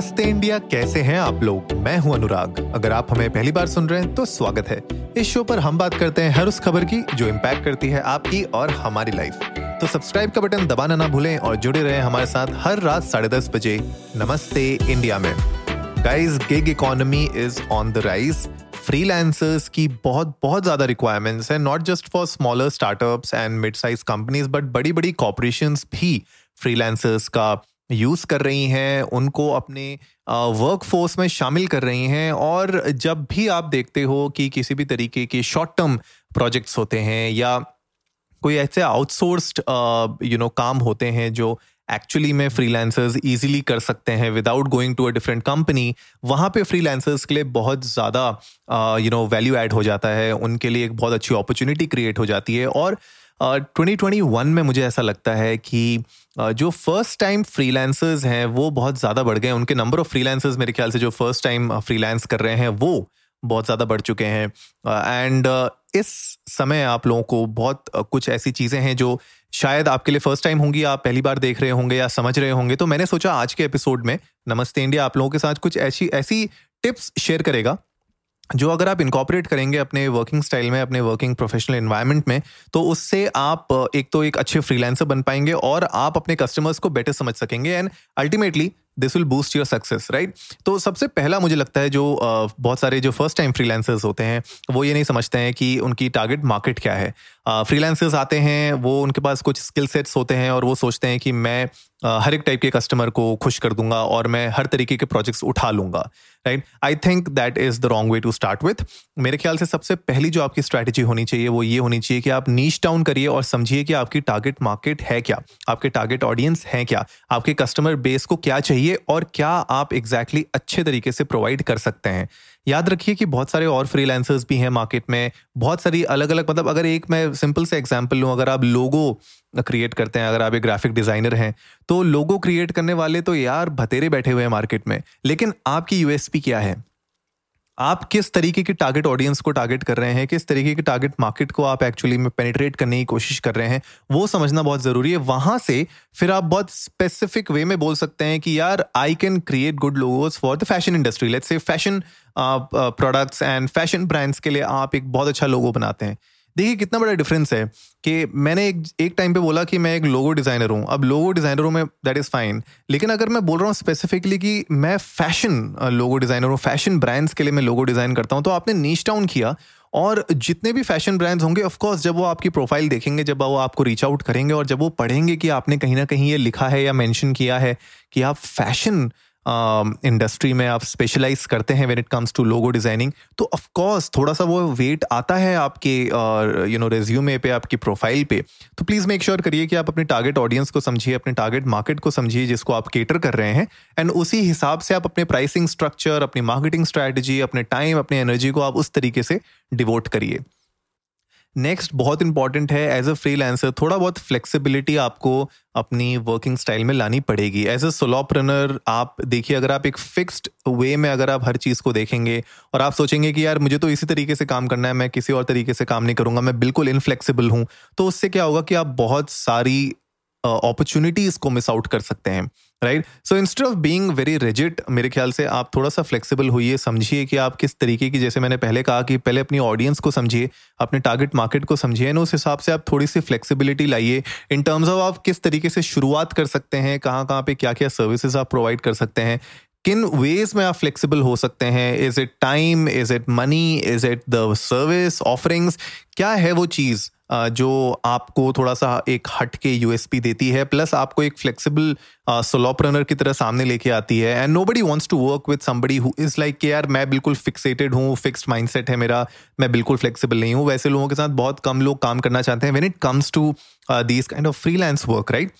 नमस्ते इंडिया, कैसे हैं आप लोग? मैं हूँ अनुराग। अगर आप हमें पहली बार सुन रहे हैं तो स्वागत है। इस शो पर हम बात करते हैं हर उस खबर की, जो इम्पैक्ट करती है आपकी और हमारी लाइफ तो सब्सक्राइब का बटन दबाना ना भूलें और जुड़े रहें हमारे साथ हर रात साढ़े दस बजे नमस्ते इंडिया में। Guys gig economy is on the rise freelancers की बहुत बहुत ज़्यादा रिक्वायरमेंट्स हैं not just for smaller startups and mid size companies but बड़ी बड़ी कॉपरेशंस भी फ्रीलांसर्स का यूज़ कर रही हैं, उनको अपने वर्क फोर्स में शामिल कर रही हैं और जब भी आप देखते हो कि किसी भी तरीके के शॉर्ट टर्म प्रोजेक्ट्स होते हैं या कोई ऐसे आउटसोर्स्ड यू नो काम होते हैं जो एक्चुअली में फ्रीलांसर्स इजीली कर सकते हैं without going to a different company वहाँ पे फ्रीलांसर्स के लिए बहुत ज़्यादा यू नो वैल्यू ऐड हो जाता है, उनके लिए एक बहुत अच्छी अपॉर्चुनिटी क्रिएट हो जाती है और ट्वेंटी ट्वेंटी वन में मुझे ऐसा लगता है कि जो फ़र्स्ट टाइम फ्रीलांसर्स हैं, वो बहुत ज़्यादा बढ़ गए उनके नंबर ऑफ़ फ्रीलांसर्स मेरे ख्याल से जो फ़र्स्ट टाइम फ्रीलांस कर रहे हैं, वो बहुत ज़्यादा बढ़ चुके हैं। एंड इस समय आप लोगों को बहुत कुछ ऐसी चीज़ें हैं जो शायद आपके लिए फ़र्स्ट टाइम होंगी, आप पहली बार देख रहे होंगे या समझ रहे होंगे। तो मैंने सोचा आज के एपिसोड में नमस्ते इंडिया आप लोगों के साथ कुछ ऐसी ऐसी टिप्स शेयर करेगा। जो अगर आप इनकॉपरेट करेंगे अपने वर्किंग स्टाइल में, अपने वर्किंग प्रोफेशनल इन्वायरमेंट में तो उससे आप एक तो एक अच्छे फ्रीलांसर बन पाएँगे और आप अपने कस्टमर्स को बेटर समझ सकेंगे and ultimately this will boost your success right तो सबसे पहला मुझे लगता है जो बहुत सारे जो फ़र्स्ट टाइम फ्रीलांसर्स होते हैं, वो ये नहीं समझते हैं कि उनकी टारगेट मार्केट क्या है। फ्रीलांसर्स आते हैं, वो उनके पास कुछ स्किल सेट्स होते हैं और वो सोचते हैं कि मैं हर एक टाइप के कस्टमर को खुश कर दूँगा और मैं हर तरीके के प्रोजेक्ट्स उठा लूँगा right I think that is the wrong way to start with मेरे ख्याल से सबसे पहली जो आपकी स्ट्रैटेजी होनी चाहिए वो ये होनी चाहिए कि आप नीच डाउन करिए और समझिए कि आपकी टारगेट मार्केट है क्या, आपके टारगेट ऑडियंस है क्या, आपके कस्टमर बेस को क्या चाहिए और क्या आप एग्जैक्टली exactly अच्छे तरीके से प्रोवाइड कर सकते हैं। याद रखिए कि बहुत सारे और फ्रीलांसर्स भी हैं मार्केट में। बहुत सारी अलग अलग मतलब अगर एक मैं सिंपल से एग्जांपल लूँ, अगर आप लोगो क्रिएट करते हैं, अगर आप एक ग्राफिक डिज़ाइनर हैं तो लोगो क्रिएट करने वाले तो यार भतेरे बैठे हुए हैं मार्केट में। लेकिन आपकी यूएसपी क्या है? आप किस तरीके के टारगेट ऑडियंस को टारगेट कर रहे हैं? किस तरीके के टारगेट मार्केट को आप एक्चुअली में पेनिट्रेट करने की कोशिश कर रहे हैं? वो समझना बहुत ज़रूरी है। वहाँ से फिर आप बहुत स्पेसिफिक वे में बोल सकते हैं कि यार I can create good logos for the fashion industry let's say fashion products and fashion brands के लिए आप एक बहुत अच्छा लोगो बनाते हैं। देखिए, कितना बड़ा डिफरेंस है कि मैंने एक एक टाइम पे बोला कि मैं एक लोगो डिज़ाइनर हूँ। अब लोगो डिज़ाइनर हूँ मैं दैट इज़ फाइन लेकिन अगर मैं बोल रहा हूँ स्पेसिफिकली कि मैं फ़ैशन लोगो डिज़ाइनर हूँ फ़ैशन ब्रांड्स के लिए मैं लोगो डिज़ाइन करता हूँ तो आपने नीच डाउन किया और जितने भी फ़ैशन ब्रांड्स होंगे ऑफकोर्स जब वो आपकी प्रोफ़ाइल देखेंगे, जब वो आपको रीच आउट करेंगे और जब वो पढ़ेंगे कि आपने कहीं ना कहीं ये लिखा है या मैंशन किया है कि आप फ़ैशन इंडस्ट्री um, में आप स्पेशलाइज करते हैं when it comes to logo designing तो ऑफ़ कोर्स थोड़ा सा वो वेट आता है आपके यू नो रेज्यूमे पे आपकी प्रोफ़ाइल पे। तो प्लीज़ मेक श्योर करिए कि आप अपने टारगेट ऑडियंस को समझिए अपने टारगेट मार्केट को समझिए जिसको आप केटर कर रहे हैं। एंड उसी हिसाब से आप अपने प्राइसिंग स्ट्रक्चर अपनी मार्केटिंग स्ट्रैटेजी अपने टाइम अपने एनर्जी को आप उस तरीके से डिवोट करिए। नेक्स्ट बहुत इंपॉर्टेंट है एज अ फ्रीलांसर थोड़ा बहुत फ्लेक्सिबिलिटी आपको अपनी वर्किंग स्टाइल में लानी पड़ेगी। एज अ सोलॉप्रनर आप देखिए, अगर आप एक फिक्स्ड वे में अगर आप हर चीज़ को देखेंगे और आप सोचेंगे कि यार, मुझे तो इसी तरीके से काम करना है, मैं किसी और तरीके से काम नहीं करूँगा, मैं बिल्कुल इनफ्लेक्सिबल हूँ तो उससे क्या होगा कि आप बहुत सारी अपॉर्चुनिटीज़ को मिस आउट कर सकते हैं। Right so instead of being very rigid मेरे ख्याल से आप थोड़ा सा फ्लेक्सिबल होइए, समझिए कि आप किस तरीके की, जैसे मैंने पहले कहा कि पहले अपनी ऑडियंस को समझिए, अपने टारगेट मार्केट को समझिए ना उस हिसाब से आप थोड़ी सी फ्लेक्सिबिलिटी लाइए। इन टर्म्स ऑफ़ आप किस तरीके से शुरुआत कर सकते हैं, कहाँ कहाँ पे क्या क्या सर्विसेज़ आप प्रोवाइड कर सकते हैं, किन वेज में आप फ्लेक्सिबल हो सकते हैं is it time is it money is it the service offerings क्या है वो चीज़? जो आपको थोड़ा सा एक हट के यूएसपी देती है, प्लस आपको एक फ्लेक्सिबल सोलोप्रनर की तरह सामने लेके आती है and nobody wants to work with somebody who is like कि यार मैं बिल्कुल फिक्सेटेड हूँ फिक्स्ड माइंडसेट है मेरा, मैं बिल्कुल फ्लेक्सिबल नहीं हूँ। वैसे लोगों के साथ बहुत कम लोग काम करना चाहते हैं when it comes to this kind of freelance work right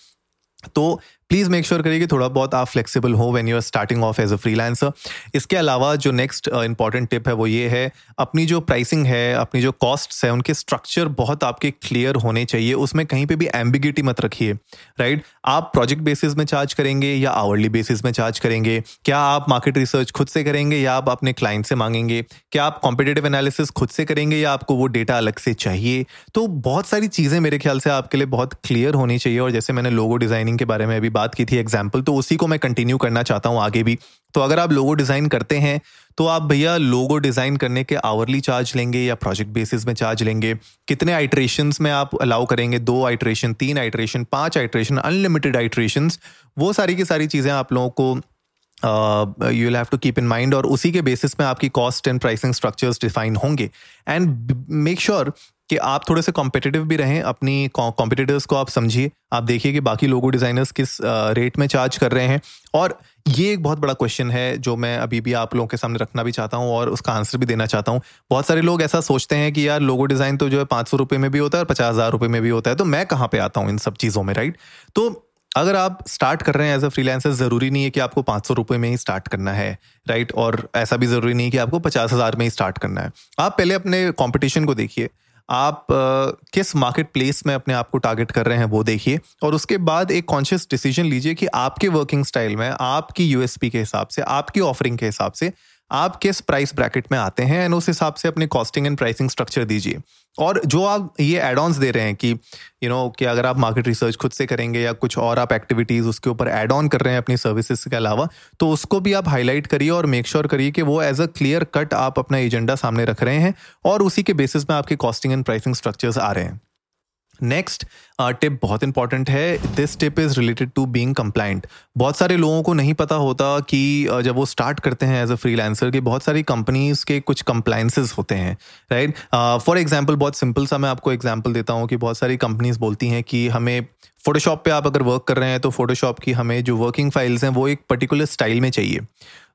तो प्लीज़ मेक श्योर करिए कि थोड़ा बहुत आप फ्लेक्सिबल हो when you are starting off as a freelancer इसके अलावा जो नेक्स्ट इंपॉर्टेंट टिप है वो ये है, अपनी जो प्राइसिंग है, अपनी जो कॉस्ट है, उनके स्ट्रक्चर बहुत आपके क्लियर होने चाहिए। उसमें कहीं पे भी एम्बिगिटी मत रखिए राइट आप प्रोजेक्ट बेसिस में चार्ज करेंगे या आवरली बेसिस में चार्ज करेंगे? क्या आप मार्केट रिसर्च खुद से करेंगे या आप अपने क्लाइंट से मांगेंगे? क्या आप कॉम्पिटेटिव एनालिसिस खुद से करेंगे या आपको वो डेटा अलग से चाहिए? तो बहुत सारी चीज़ें मेरे ख्याल से आपके लिए बहुत क्लियर होनी चाहिए और जैसे मैंने लोगो डिज़ाइनिंग के बारे में अभी बात की थी एग्ज़ाम्पल तो उसी को मैं कंटिन्यू करना चाहता हूँ आगे भी। तो अगर आप लोगो डिज़ाइन करते हैं तो आप भैया लोगो डिज़ाइन करने के आवरली चार्ज लेंगे या प्रोजेक्ट बेसिस में चार्ज लेंगे। कितने आइट्रेशन में आप अलाउ करेंगे? दो आइट्रेशन तीन आइट्रेशन पाँच आइट्रेशन अनलिमिटेड आइट्रेशन वो सारी की सारी चीज़ें आप लोगों को you will have to keep in mind और उसी के बेसिस में आपकी cost and pricing structures define होंगे। एंड मेक श्योर कि आप थोड़े से कॉम्पिटेटिव भी रहें, अपनी कॉम्पिटिटर्स को आप समझिए। आप देखिए कि बाकी लोगो डिज़ाइनर्स किस रेट में चार्ज कर रहे हैं। और ये एक बहुत बड़ा क्वेश्चन है, जो मैं अभी भी आप लोगों के सामने रखना भी चाहता हूँ और उसका आंसर भी देना चाहता हूँ। बहुत सारे लोग ऐसा सोचते हैं कि यार लोगो डिज़ाइन तो जो है पाँच सौ में भी होता है और पचास हज़ार रुपये में भी होता है। तो मैं कहाँ पे आता हूँ इन सब चीज़ों में राइट तो अगर आप स्टार्ट कर रहे हैं एज अ फ्रीलांसर ज़रूरी नहीं है कि आपको पाँच सौ में ही स्टार्ट करना है राइट और ऐसा भी ज़रूरी नहीं है कि आपको पचास हज़ार में ही स्टार्ट करना है। आप पहले अपने कॉम्पिटिशन को देखिए। आप किस मार्केट प्लेस में अपने आप को टारगेट कर रहे हैं वो देखिए। और उसके बाद एक कॉन्शियस डिसीज़न लीजिए कि आपके वर्किंग स्टाइल में, आपकी यूएसपी के हिसाब से, आपकी ऑफरिंग के हिसाब से आप किस प्राइस ब्रैकेट में आते हैं एंड उस हिसाब से अपने कॉस्टिंग एंड प्राइसिंग स्ट्रक्चर दीजिए। और जो आप ये एड ऑन्स दे रहे हैं कि यू you नो know, कि अगर आप मार्केट रिसर्च खुद से करेंगे या कुछ और आप एक्टिविटीज़ उसके ऊपर एड ऑन कर रहे हैं अपनी सर्विसेज़ के अलावा तो उसको भी आप हाईलाइट करिए और मेक श्योर करिए कि वो एज अ क्लियर कट आप अपना एजेंडा सामने रख रहे हैं और उसी के बेसिस में आपके कॉस्टिंग एंड प्राइसिंग स्ट्रक्चर्स आ रहे हैं। नेक्स्ट टिप uh, बहुत इंपॉर्टेंट है. This tip is related to being compliant बहुत सारे लोगों को नहीं पता होता कि uh, जब वो स्टार्ट करते हैं एज अ फ्रीलांसर कि बहुत सारी कंपनीज़ के कुछ कंप्लाइंसेस होते हैं राइट फॉर एग्ज़ाम्पल बहुत सिंपल सा मैं आपको एग्ज़ाम्पल देता हूँ कि बहुत सारी कंपनीज़ बोलती हैं कि हमें फोटोशॉप पे आप अगर वर्क कर रहे हैं तो फोटोशॉप की हमें जो वर्किंग फाइल्स हैं वो एक पर्टिकुलर स्टाइल में चाहिए।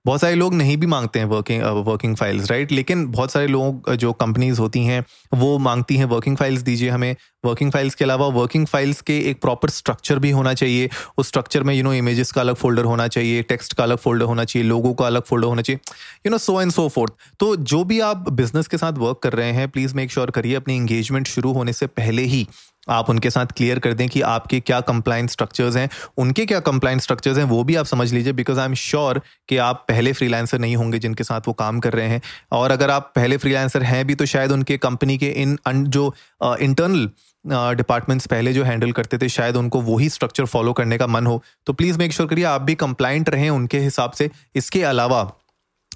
बहुत सारे लोग नहीं भी मांगते हैं वर्किंग वर्किंग फाइल्स राइट लेकिन बहुत सारे लोग जो कंपनीज़ होती हैं, वो मांगती हैं वर्किंग फाइल्स दीजिए हमें। वर्किंग फाइल्स के अलावा वर्किंग फाइल्स के एक प्रॉपर स्ट्रक्चर भी होना चाहिए। उस स्ट्रक्चर में यू नो इमेजेस का अलग फोल्डर होना चाहिए टेक्स्ट का अलग फोल्डर होना चाहिए लोगों का अलग फोल्डर होना चाहिए you know so and so fourth तो जो भी आप बिज़नेस के साथ वर्क कर रहे हैं प्लीज़ मेक श्योर करिए अपनी इंगेजमेंट शुरू होने से पहले ही। आप उनके साथ क्लियर कर दें कि आपके क्या कंप्लाइंस स्ट्रक्चर्स हैं। उनके क्या कंप्लाइंस स्ट्रक्चर्स हैं, वो भी आप समझ लीजिए बिकॉज़ आई एम श्योर कि आप पहले फ्रीलांसर नहीं होंगे जिनके साथ वो काम कर रहे हैं। और अगर आप पहले फ्रीलांसर हैं भी तो शायद उनके कंपनी के इन जो इंटरनल डिपार्टमेंट्स पहले जो हैंडल करते थे, शायद उनको वही स्ट्रक्चर फॉलो करने का मन हो। तो प्लीज़ मेक श्योर करिए, आप भी कंप्लाइंट रहें उनके हिसाब से। इसके अलावा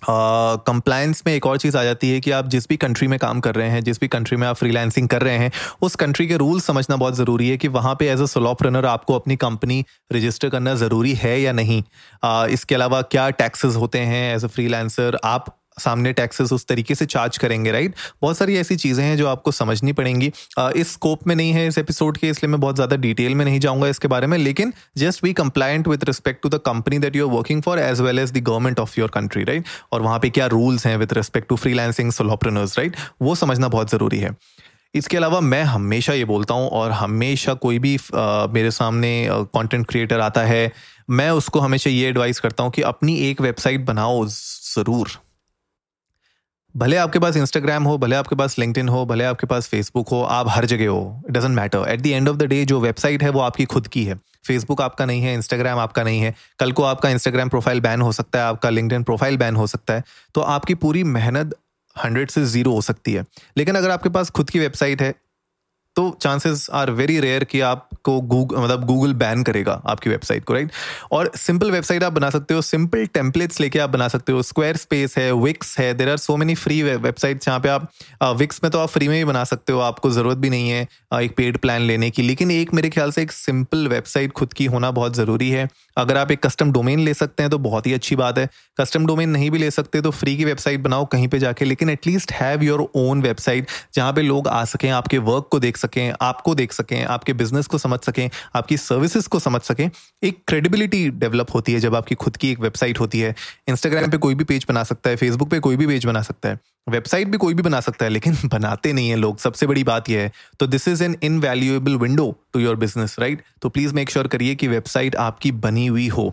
कंप्लायंस uh, में एक और चीज़ आ जाती है कि आप जिस भी कंट्री में काम कर रहे हैं जिस भी कंट्री में आप फ्रीलांसिंग कर रहे हैं उस कंट्री के रूल्स समझना बहुत ज़रूरी है कि वहाँ पे एज अ सोलॉपरनर आपको अपनी कंपनी रजिस्टर करना ज़रूरी है या नहीं। uh, इसके अलावा क्या टैक्सेस होते हैं एज अ फ्रीलांसर आप सामने टैक्सेस उस तरीके से चार्ज करेंगे राइट बहुत सारी ऐसी चीज़ें हैं जो आपको समझनी पड़ेंगी। इस स्कोप में नहीं है इस एपिसोड के इसलिए मैं बहुत ज़्यादा डिटेल में नहीं जाऊँगा इसके बारे में लेकिन just be compliant with respect to the company that you are working for as well as the government of your country right और वहाँ पे क्या रूल्स हैं with respect to freelancing solopreneurs right वो समझना बहुत ज़रूरी है। इसके अलावा मैं हमेशा ये बोलता हूँ और हमेशा कोई भी आ, मेरे सामने कंटेंट क्रिएटर आता है मैं उसको हमेशा ये एडवाइस करता हूँ कि अपनी एक वेबसाइट बनाओ ज़रूर। भले आपके पास इंस्टाग्राम हो, भले आपके पास लिंकड हो, भले आपके पास फेसबुक हो, आप हर जगह हो it doesn't matter at the end of the day जो वेबसाइट है, वो आपकी खुद की है। फेसबुक आपका नहीं है इंस्टाग्राम आपका नहीं है। कल को आपका इंस्टाग्राम प्रोफ़ाइल बैन हो सकता है, आपका लिंकड प्रोफ़ाइल बैन हो सकता है। तो आपकी पूरी मेहनत हंड्रेड से ज़ीरो हो सकती है। लेकिन अगर आपके पास खुद की वेबसाइट है तो चांसेस आर वेरी रेयर कि आपको गूगल मतलब गूगल बैन करेगा आपकी वेबसाइट को राइट और सिंपल वेबसाइट आप बना सकते हो सिंपल टेम्पलेट्स लेके आप बना सकते हो स्क्वायर स्पेस है विक्स है there are so many free website जहाँ पे आप विक्स में तो आप फ्री में भी बना सकते हो, आपको ज़रूरत भी नहीं है एक पेड प्लान लेने की। लेकिन एक मेरे ख्याल से एक सिंपल वेबसाइट खुद की होना बहुत ज़रूरी है। अगर आप एक कस्टम डोमेन ले सकते हैं तो बहुत ही अच्छी बात है। कस्टम डोमेन नहीं भी ले सकते तो फ्री की वेबसाइट बनाओ कहीं पर जाके, लेकिन at least have your own website जहाँ पे लोग आ सकें, आपके वर्क को देख सकें, आपको देख सकें, आपके बिज़नेस को समझ सकें, आपकी सर्विसेज़ को समझ सकें, एक क्रेडिबिलिटी डेवलप होती है जब आपकी खुद की एक वेबसाइट होती है। इंस्टाग्राम पे कोई भी पेज बना सकता है फेसबुक पे कोई भी पेज बना सकता है। वेबसाइट भी कोई भी बना सकता है, लेकिन बनाते नहीं है लोग। सबसे बड़ी बात यह है। तो this is an invaluable window to your business right तो प्लीज़ मेक श्योर करिए कि वेबसाइट आपकी बनी हुई हो।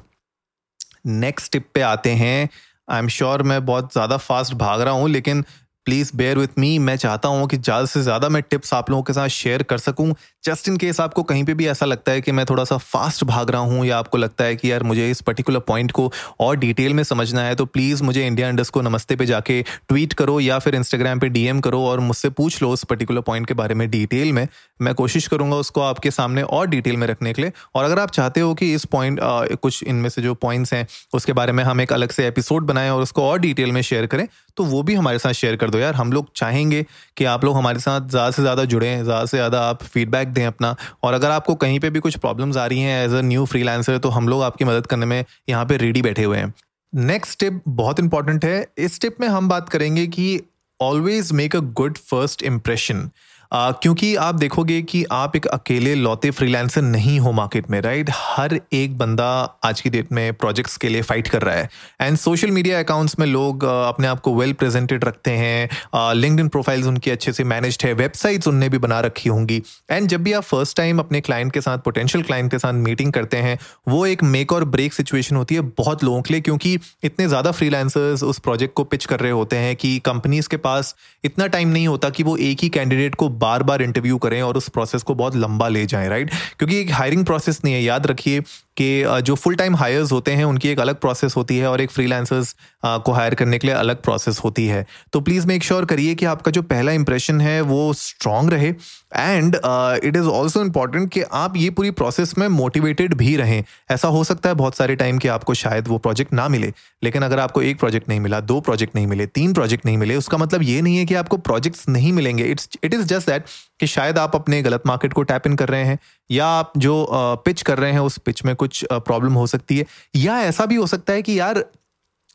नेक्स्ट टिप पे आते हैं। आई एम श्योर मैं बहुत ज़्यादा फास्ट भाग रहा हूँ, लेकिन प्लीज़ बेयर विथ मी मैं चाहता हूँ कि ज़्यादा से ज़्यादा मैं टिप्स आप लोगों के साथ शेयर कर सकूँ। जस्ट इन केस आपको कहीं पे भी ऐसा लगता है कि मैं थोड़ा सा फास्ट भाग रहा हूँ या आपको लगता है कि यार मुझे इस पर्टिकुलर पॉइंट को और डिटेल में समझना है तो प्लीज़ मुझे इंडिया इंडस्ट को नमस्ते पे जाके ट्वीट करो या फिर इंस्टाग्राम पे डीएम करो और मुझसे पूछ लो उस पर्टिकुलर पॉइंट के बारे में डिटेल में। मैं कोशिश करूँगा उसको आपके सामने और डिटेल में रखने के लिए। और अगर आप चाहते हो कि इस पॉइंट कुछ इनमें से जो पॉइंट्स हैं, उसके बारे में हम एक अलग से एपिसोड बनाएँ और उसको और डिटेल में शेयर करें तो वो भी हमारे साथ शेयर कर दो यार। हम लोग चाहेंगे कि आप लोग हमारे साथ ज़्यादा से ज़्यादा जुड़ें, ज़्यादा से ज़्यादा आप फीडबैक दें अपना। और अगर आपको कहीं पर भी कुछ प्रॉब्लम्स आ रही हैं एज अ न्यू फ्रीलांसर तो हम लोग आपकी मदद करने में यहाँ पर रेडी बैठे हुए हैं। नेक्स्ट टिप बहुत इंपॉर्टेंट है। इस टिप में हम बात करेंगे कि always make a good first impression ah, क्योंकि आप देखोगे कि आप एक अकेले लौते फ्रीलांसर नहीं हो मार्केट में राइट हर एक बंदा आज की डेट में प्रोजेक्ट्स के लिए फाइट कर रहा है। एंड सोशल मीडिया अकाउंट्स में लोग अपने आप को वेल प्रेजेंटेड रखते हैं। लिंकड इन प्रोफाइल्स उनकी अच्छे से मैनेज्ड है। वेबसाइट्स उनने भी बना रखी होंगी। एंड जब भी आप फ़र्स्ट टाइम अपने क्लाइंट के साथ पोटेंशियल क्लाइंट के साथ मीटिंग करते हैं वो एक मेक और ब्रेक सिचुएशन होती है बहुत लोगों के लिए क्योंकि इतने ज़्यादा फ्रीलांसर्स उस प्रोजेक्ट को पिच कर रहे होते हैं कि कंपनीज़ के पास इतना टाइम नहीं होता कि वो एक ही कैंडिडेट को बार बार इंटरव्यू करें और उस प्रोसेस को बहुत लंबा ले जाएँ राइट क्योंकि एक हायरिंग प्रोसेस नहीं है, याद रखिए कि जो फुल टाइम हायर्स होते हैं, उनकी एक अलग प्रोसेस होती है और एक फ्रीलांसर्स को हायर करने के लिए अलग प्रोसेस होती है। तो प्लीज़ मेक श्योर करिए कि आपका जो पहला इंप्रेशन है, वो स्ट्रांग रहे and it is also important कि आप ये पूरी प्रोसेस में मोटिवेटेड भी रहें। ऐसा हो सकता है बहुत सारे टाइम कि आपको शायद वो प्रोजेक्ट ना मिले, लेकिन अगर आपको एक प्रोजेक्ट नहीं मिला, दो प्रोजेक्ट नहीं मिले, तीन प्रोजेक्ट नहीं मिले, उसका मतलब ये नहीं है कि आपको प्रोजेक्ट्स नहीं मिलेंगे। It's it is just that कि शायद आप अपने गलत मार्केट को टैप इन कर रहे हैं या आप जो पिच कर रहे हैं उस पिच में कुछ प्रॉब्लम हो सकती है। या ऐसा भी हो सकता है कि यार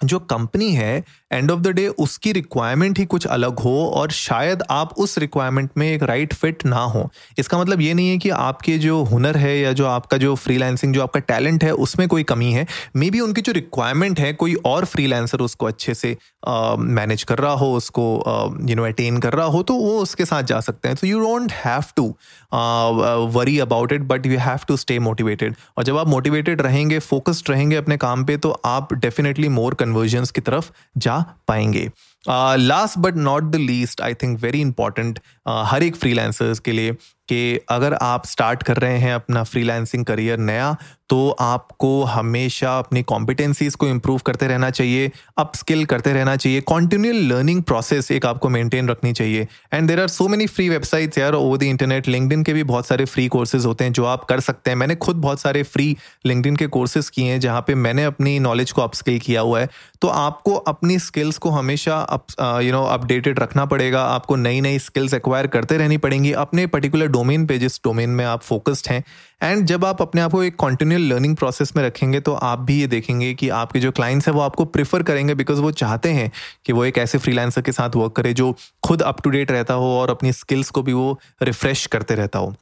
जो कंपनी है एंड ऑफ़ द डे उसकी रिक्वायरमेंट ही कुछ अलग हो और शायद आप उस रिक्वायरमेंट में एक राइट right फिट ना हो। इसका मतलब ये नहीं है कि आपके जो हुनर है या जो आपका जो फ्रीलांसिंग जो आपका टैलेंट है उसमें कोई कमी है। मे बी उनकी जो रिक्वायरमेंट है कोई और फ्रीलांसर उसको अच्छे से मैनेज uh, कर रहा हो उसको यू नो अटेन कर रहा हो तो वो उसके साथ जा सकते हैं। तो you don't have to worry about it but you have to stay motivated और जब आप मोटिवेटेड रहेंगे फोकस्ड रहेंगे अपने काम पे तो आप डेफिनेटली मोर कन्वर्जन्स की तरफ़ जा पाएँगे last but not the least I think very important हर एक फ्रीलांसर्स के लिए कि अगर आप स्टार्ट कर रहे हैं अपना फ्रीलांसिंग करियर नया तो आपको हमेशा अपनी कॉम्पिटेंसीज को इम्प्रूव करते रहना चाहिए अप स्किल करते रहना चाहिए कॉन्टिन्यूल लर्निंग प्रोसेस एक आपको मेंटेन रखनी चाहिए। And there are so many free websites यार ओवर द इंटरनेट लिंकडिन के भी बहुत सारे फ्री कोर्सेज होते हैं जो आप कर सकते हैं। मैंने खुद बहुत सारे फ्री लिंकडिन के कोर्सेज किए हैं, जहाँ पे मैंने अपनी नॉलेज को अपस्किल किया हुआ है। तो आपको अपनी स्किल्स को हमेशा यू नो अपडेटेड रखना पड़ेगा, आपको नई नई स्किल्स एक्वायर करते रहनी पड़ेंगी, अपने पर्टिकुलर डोमेन पे, जिस डोमेन में आप फोकस्ड हैं एंड जब आप अपने आप को एक कॉन्टिन्यूल लर्निंग प्रोसेस में रखेंगे तो आप भी ये देखेंगे कि आपके जो क्लाइंट्स हैं, वो आपको प्रिफर करेंगे बिकॉज़ वो चाहते हैं कि वो एक ऐसे फ्रीलांसर के साथ वर्क करे जो खुद अप टू डेट रहता हो और अपनी स्किल्स को भी वो रिफ्रेश करते रहता हो।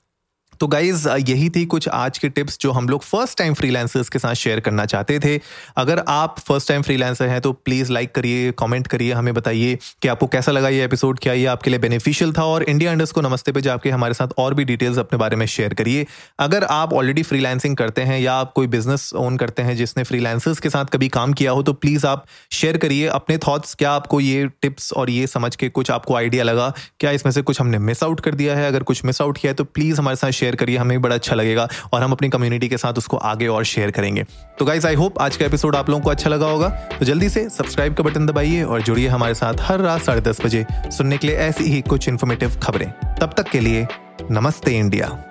तो गाइज़ यही थी कुछ आज के टिप्स जो हम लोग फ़र्स्ट टाइम फ्रीलांसर्स के साथ शेयर करना चाहते थे। अगर आप फ़र्स्ट टाइम फ्रीलांसर हैं तो प्लीज़ लाइक करिए कमेंट करिए, हमें बताइए कि आपको कैसा लगा ये एपिसोड क्या ये आपके लिए बेनिफिशियल था और इंडिया अंडर्स को नमस्ते पे जाके हमारे साथ और भी डिटेल्स अपने बारे में शेयर करिए। अगर आप ऑलरेडी फ्रीलांसिंग करते हैं या आप कोई बिज़नेस ओन करते हैं जिसने फ्रीलांसर्स के साथ कभी काम किया हो तो प्लीज़ आप शेयर करिए अपने थॉट्स क्या आपको ये टिप्स और ये समझ के कुछ आपको आइडिया लगा? क्या इसमें से कुछ हमने मिस आउट कर दिया है? अगर कुछ मिस आउट किया है तो प्लीज़ हमारे साथ शेयर करिए, हमें भी बड़ा अच्छा लगेगा और हम अपनी कम्युनिटी के साथ उसको आगे और शेयर करेंगे। तो गाइज़ आई होप आज का एपिसोड आप लोगों को अच्छा लगा होगा। तो जल्दी से सब्सक्राइब का बटन दबाइए और जुड़िए हमारे साथ हर रात साढ़े दस बजे सुनने के लिए ऐसी ही कुछ इन्फॉर्मेटिव खबरें। तब तक के लिए नमस्ते इंडिया।